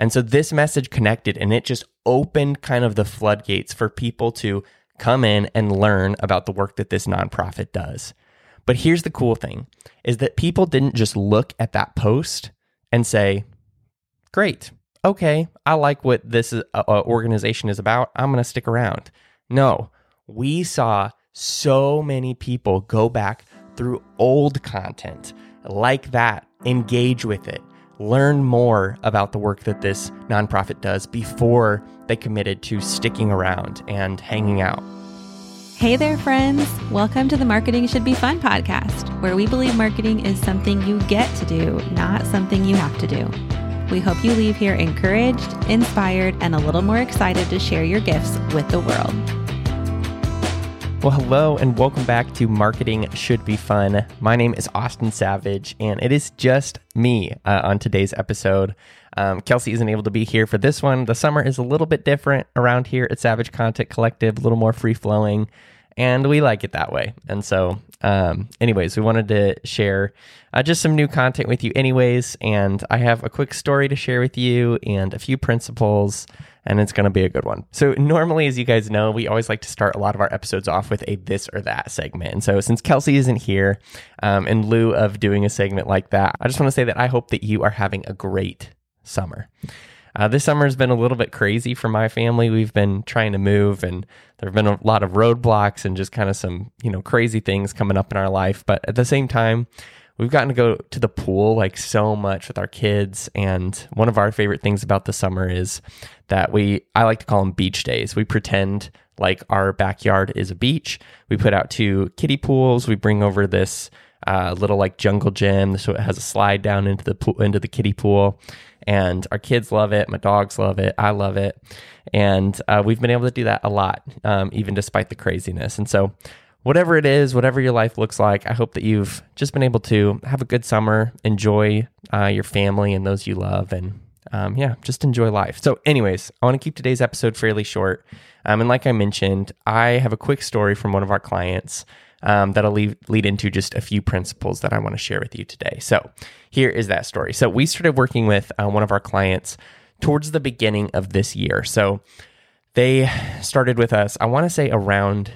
And so this message connected and it just opened kind of the floodgates for people to come in and learn about the work that this nonprofit does. But here's the cool thing is that people didn't just look at that post and say, "Great. Okay, I like what this uh, uh organization is about. I'm going to stick around." No. We saw so many people go back through old content like that, engage with it, learn more about the work that this nonprofit does before they committed to sticking around and hanging out. Hey there, friends. Welcome to the Marketing Should Be Fun podcast, where we believe marketing is something you get to do, not something you have to do. We hope you leave here encouraged, inspired, and a little more excited to share your gifts with the world. Well, hello and welcome back to Marketing Should Be Fun. My name is Austin Savage, and it is just me uh, on today's episode. Um, Kelsey isn't able to be here for this one. The summer is a little bit different around here at Savage Content Collective, a little more free flowing, and we like it that way. And so, um, anyways, we wanted to share uh, just some new content with you, anyways. And I have a quick story to share with you and a few principles and it's going to be a good one. So, normally, as you guys know, we always like to start a lot of our episodes off with a this or that segment. And so, since Kelsey isn't here, um, in lieu of doing a segment like that, I just want to say that I hope that you are having a great summer. Uh, this summer has been a little bit crazy for my family. We've been trying to move, and there have been a lot of roadblocks and just kind of some, you know, crazy things coming up in our life. But at the same time, we've gotten to go to the pool like so much with our kids and one of our favorite things about the summer is that we I like to call them beach days. We pretend like our backyard is a beach. We put out two kiddie pools. We bring over this uh, little like jungle gym, so it has a slide down into the pool, into the kiddie pool, and our kids love it. My dogs love it. I love it, and uh, we've been able to do that a lot, um, even despite the craziness. And so, whatever it is, whatever your life looks like, I hope that you've just been able to have a good summer, enjoy uh, your family and those you love, and um, yeah, just enjoy life. So, anyways, I want to keep today's episode fairly short. Um, and like I mentioned, I have a quick story from one of our clients um, that'll lead, lead into just a few principles that I want to share with you today. So, here is that story. So, we started working with uh, one of our clients towards the beginning of this year. So, they started with us, I want to say around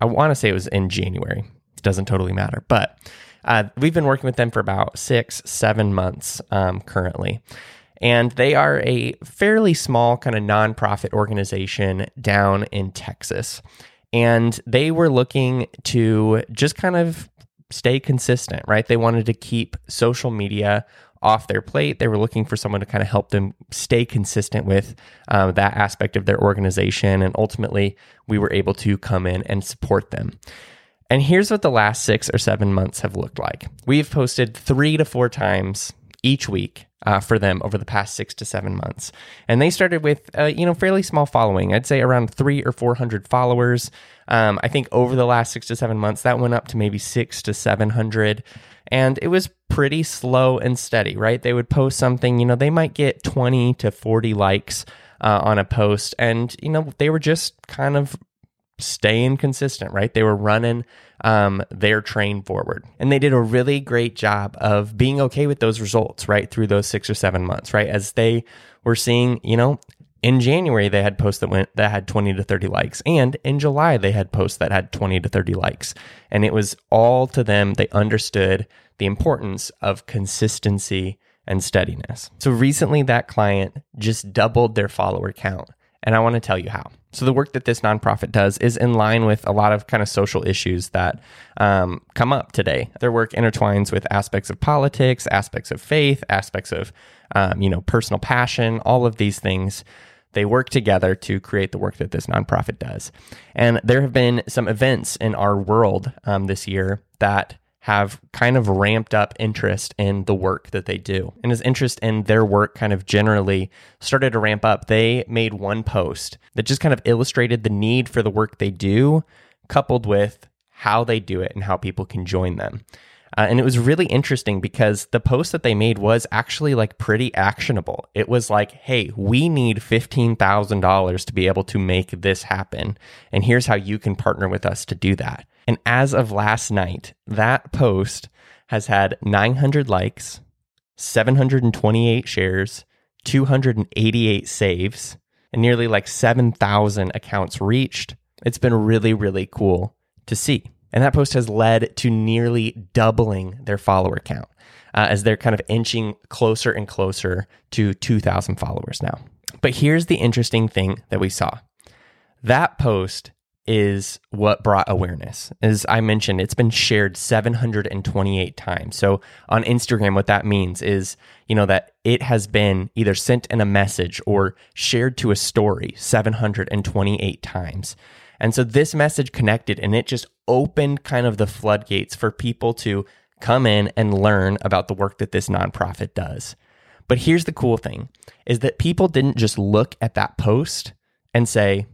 I want to say it was in January. It doesn't totally matter, but uh, we've been working with them for about six, seven months um, currently. And they are a fairly small kind of nonprofit organization down in Texas. And they were looking to just kind of stay consistent, right? They wanted to keep social media off their plate. They were looking for someone to kind of help them stay consistent with uh, that aspect of their organization. And ultimately, we were able to come in and support them. And here's what the last six or seven months have looked like we've posted three to four times each week uh, for them over the past six to seven months. And they started with, uh, you know, fairly small following. I'd say around three or 400 followers. Um, I think over the last six to seven months, that went up to maybe six to 700 and it was pretty slow and steady, right? They would post something, you know, they might get 20 to 40 likes uh, on a post, and, you know, they were just kind of staying consistent, right? They were running um, their train forward. And they did a really great job of being okay with those results, right? Through those six or seven months, right? As they were seeing, you know, in January they had posts that went that had 20 to 30 likes and in July they had posts that had 20 to 30 likes and it was all to them they understood the importance of consistency and steadiness. So recently that client just doubled their follower count and I want to tell you how. So the work that this nonprofit does is in line with a lot of kind of social issues that um, come up today. Their work intertwines with aspects of politics, aspects of faith, aspects of um, you know personal passion, all of these things they work together to create the work that this nonprofit does. And there have been some events in our world um, this year that have kind of ramped up interest in the work that they do. And as interest in their work kind of generally started to ramp up, they made one post that just kind of illustrated the need for the work they do, coupled with how they do it and how people can join them. Uh, and it was really interesting because the post that they made was actually like pretty actionable. It was like, hey, we need $15,000 to be able to make this happen. And here's how you can partner with us to do that. And as of last night, that post has had 900 likes, 728 shares, 288 saves, and nearly like 7,000 accounts reached. It's been really, really cool to see. And that post has led to nearly doubling their follower count uh, as they're kind of inching closer and closer to 2,000 followers now. But here's the interesting thing that we saw that post is what brought awareness. As I mentioned, it's been shared 728 times. So on Instagram, what that means is, you know, that it has been either sent in a message or shared to a story 728 times. And so this message connected and it just opened kind of the floodgates for people to come in and learn about the work that this nonprofit does. But here's the cool thing is that people didn't just look at that post and say,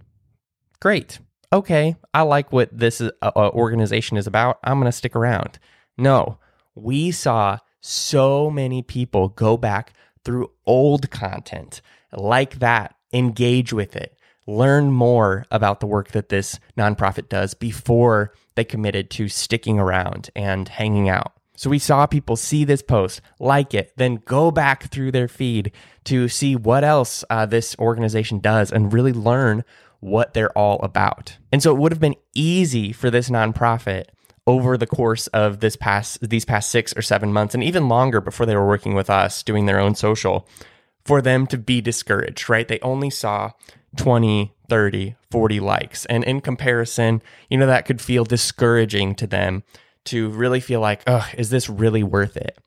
"Great okay, I like what this uh, uh, organization is about. I'm going to stick around. No, we saw so many people go back through old content like that, engage with it, learn more about the work that this nonprofit does before they committed to sticking around and hanging out. So we saw people see this post, like it, then go back through their feed to see what else uh, this organization does and really learn what they're all about. And so it would have been easy for this nonprofit over the course of this past these past 6 or 7 months and even longer before they were working with us doing their own social for them to be discouraged, right? They only saw 20, 30, 40 likes. And in comparison, you know that could feel discouraging to them to really feel like, "Oh, is this really worth it?"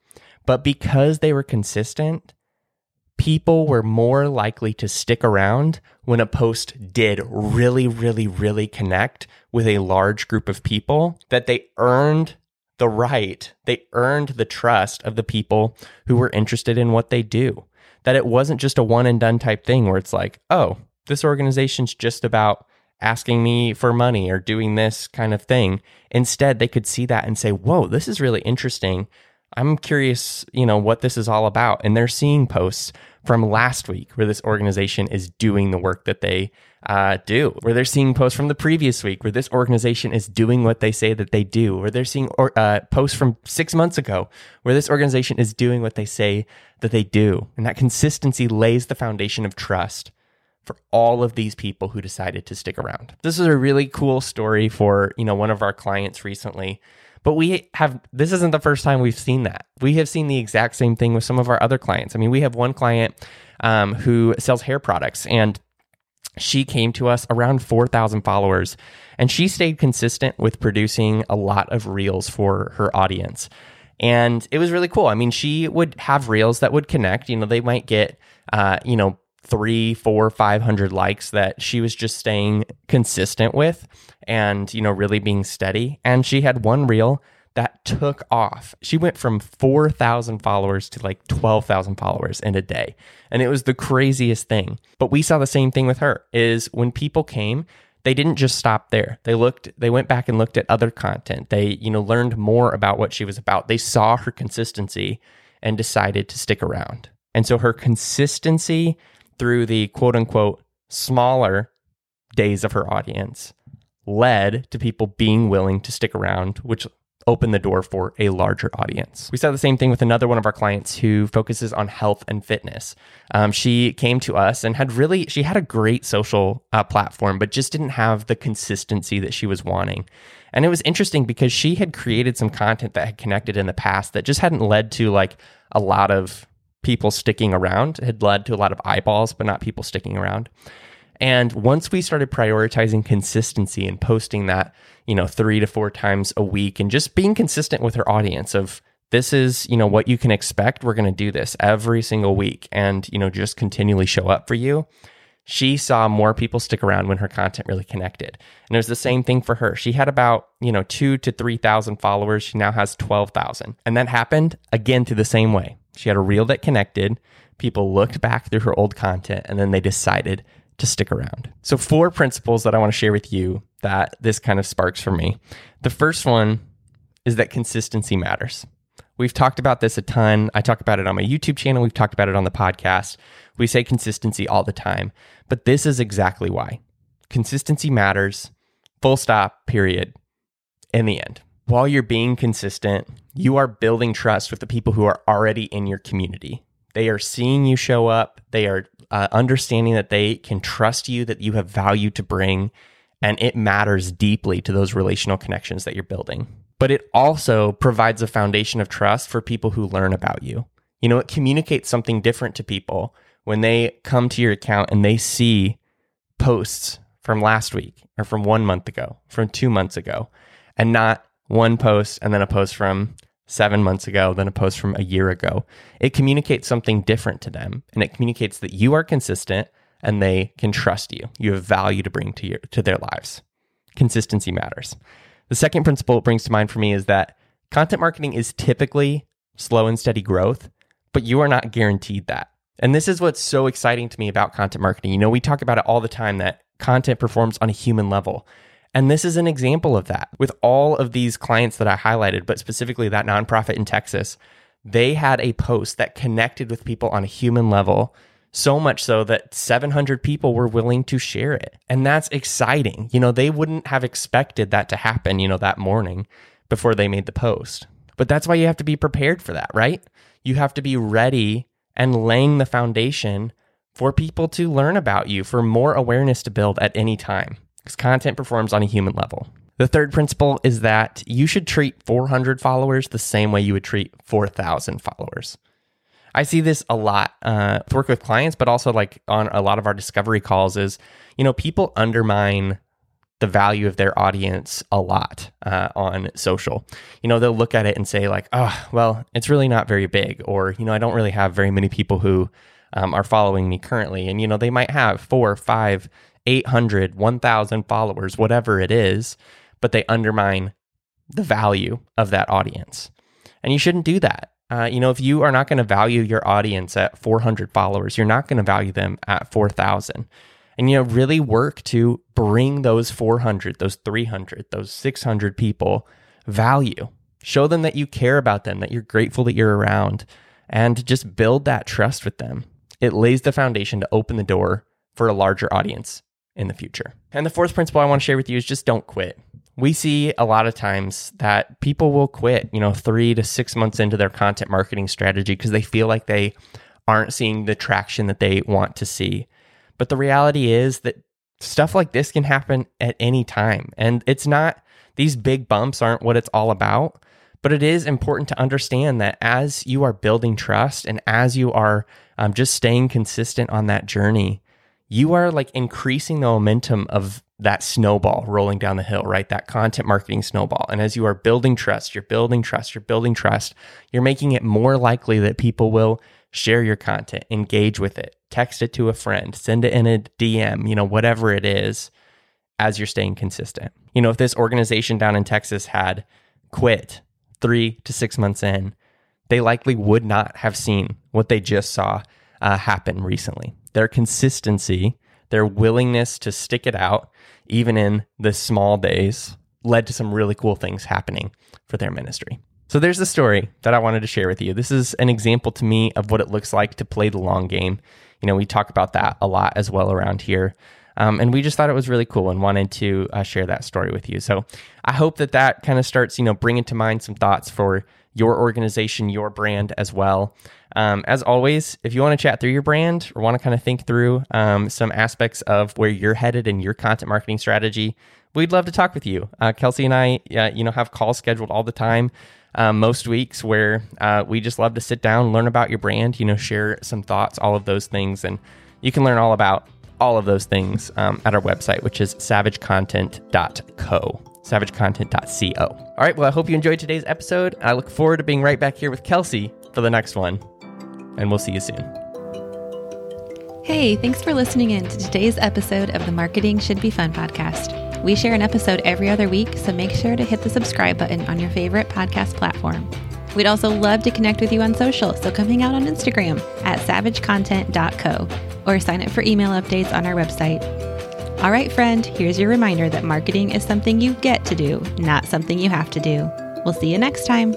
But because they were consistent, people were more likely to stick around when a post did really, really, really connect with a large group of people, that they earned the right, they earned the trust of the people who were interested in what they do. That it wasn't just a one and done type thing where it's like, oh, this organization's just about asking me for money or doing this kind of thing. Instead, they could see that and say, whoa, this is really interesting. I'm curious, you know, what this is all about. And they're seeing posts from last week where this organization is doing the work that they uh, do, where they're seeing posts from the previous week where this organization is doing what they say that they do, where they're seeing or, uh, posts from six months ago where this organization is doing what they say that they do. And that consistency lays the foundation of trust for all of these people who decided to stick around. This is a really cool story for, you know, one of our clients recently but we have, this isn't the first time we've seen that. We have seen the exact same thing with some of our other clients. I mean, we have one client um, who sells hair products and she came to us around 4,000 followers and she stayed consistent with producing a lot of reels for her audience. And it was really cool. I mean, she would have reels that would connect. You know, they might get, uh, you know, three, four, five hundred likes that she was just staying consistent with and, you know, really being steady. And she had one reel that took off. She went from 4,000 followers to like 12,000 followers in a day. And it was the craziest thing. But we saw the same thing with her is when people came, they didn't just stop there. They looked they went back and looked at other content. They, you know, learned more about what she was about. They saw her consistency and decided to stick around. And so her consistency through the quote unquote smaller days of her audience led to people being willing to stick around, which opened the door for a larger audience. We saw the same thing with another one of our clients who focuses on health and fitness. Um, she came to us and had really, she had a great social uh, platform, but just didn't have the consistency that she was wanting. And it was interesting because she had created some content that had connected in the past that just hadn't led to like a lot of people sticking around. Had led to a lot of eyeballs, but not people sticking around. And once we started prioritizing consistency and posting that, you know, three to four times a week and just being consistent with her audience of this is, you know, what you can expect. We're going to do this every single week and, you know, just continually show up for you. She saw more people stick around when her content really connected. And it was the same thing for her. She had about, you know, two to 3,000 followers. She now has 12,000. And that happened again through the same way. She had a reel that connected. People looked back through her old content and then they decided to stick around. So, four principles that I want to share with you that this kind of sparks for me. The first one is that consistency matters. We've talked about this a ton. I talk about it on my YouTube channel. We've talked about it on the podcast. We say consistency all the time, but this is exactly why. Consistency matters, full stop, period, in the end. While you're being consistent, you are building trust with the people who are already in your community They are seeing you show up. They are uh, understanding that they can trust you, that you have value to bring, and it matters deeply to those relational connections that you're building. But it also provides a foundation of trust for people who learn about you. You know, it communicates something different to people when they come to your account and they see posts from last week or from one month ago, from two months ago, and not one post and then a post from seven months ago, then a post from a year ago. It communicates something different to them and it communicates that you are consistent and they can trust you. You have value to bring to your to their lives. Consistency matters. The second principle it brings to mind for me is that content marketing is typically slow and steady growth, but you are not guaranteed that. And this is what's so exciting to me about content marketing. You know, we talk about it all the time that content performs on a human level. And this is an example of that. With all of these clients that I highlighted, but specifically that nonprofit in Texas, they had a post that connected with people on a human level, so much so that 700 people were willing to share it. And that's exciting. You know, they wouldn't have expected that to happen, you know, that morning before they made the post. But that's why you have to be prepared for that, right? You have to be ready and laying the foundation for people to learn about you, for more awareness to build at any time, because content performs on a human level. The third principle is that you should treat 400 followers the same way you would treat 4,000 followers. I see this a lot uh, work with clients, but also like on a lot of our discovery calls is, you know, people undermine the value of their audience a lot uh, on social. You know, they'll look at it and say, like, oh, well, it's really not very big, or, you know, I don't really have very many people who um, are following me currently. And, you know, they might have four, or five, 800, 1,000 followers, whatever it is, but they undermine the value of that audience. And you shouldn't do that. Uh, you know, if you are not going to value your audience at 400 followers, you're not going to value them at 4,000 and you know really work to bring those 400 those 300 those 600 people value show them that you care about them that you're grateful that you're around and just build that trust with them it lays the foundation to open the door for a larger audience in the future and the fourth principle i want to share with you is just don't quit we see a lot of times that people will quit you know three to six months into their content marketing strategy because they feel like they aren't seeing the traction that they want to see but the reality is that stuff like this can happen at any time. And it's not, these big bumps aren't what it's all about. But it is important to understand that as you are building trust and as you are um, just staying consistent on that journey, you are like increasing the momentum of that snowball rolling down the hill, right? That content marketing snowball. And as you are building trust, you're building trust, you're building trust, you're making it more likely that people will share your content, engage with it, text it to a friend, send it in a DM, you know, whatever it is, as you're staying consistent. You know, if this organization down in Texas had quit three to six months in, they likely would not have seen what they just saw uh, happen recently. Their consistency, their willingness to stick it out, even in the small days, led to some really cool things happening for their ministry. So there's the story that I wanted to share with you. This is an example to me of what it looks like to play the long game you know, we talk about that a lot as well around here. Um, and we just thought it was really cool and wanted to uh, share that story with you. So I hope that that kind of starts, you know, bringing to mind some thoughts for your organization, your brand as well. Um, as always, if you want to chat through your brand or want to kind of think through um, some aspects of where you're headed in your content marketing strategy, we'd love to talk with you. Uh, Kelsey and I, uh, you know, have calls scheduled all the time um, most weeks where uh, we just love to sit down, learn about your brand, you know, share some thoughts, all of those things. And you can learn all about all of those things um, at our website, which is savagecontent.co savagecontent.co. All right, well, I hope you enjoyed today's episode. I look forward to being right back here with Kelsey for the next one, and we'll see you soon. Hey, thanks for listening in to today's episode of the Marketing Should Be Fun podcast. We share an episode every other week, so make sure to hit the subscribe button on your favorite podcast platform. We'd also love to connect with you on social, so come hang out on Instagram at savagecontent.co or sign up for email updates on our website. All right, friend, here's your reminder that marketing is something you get to do, not something you have to do. We'll see you next time.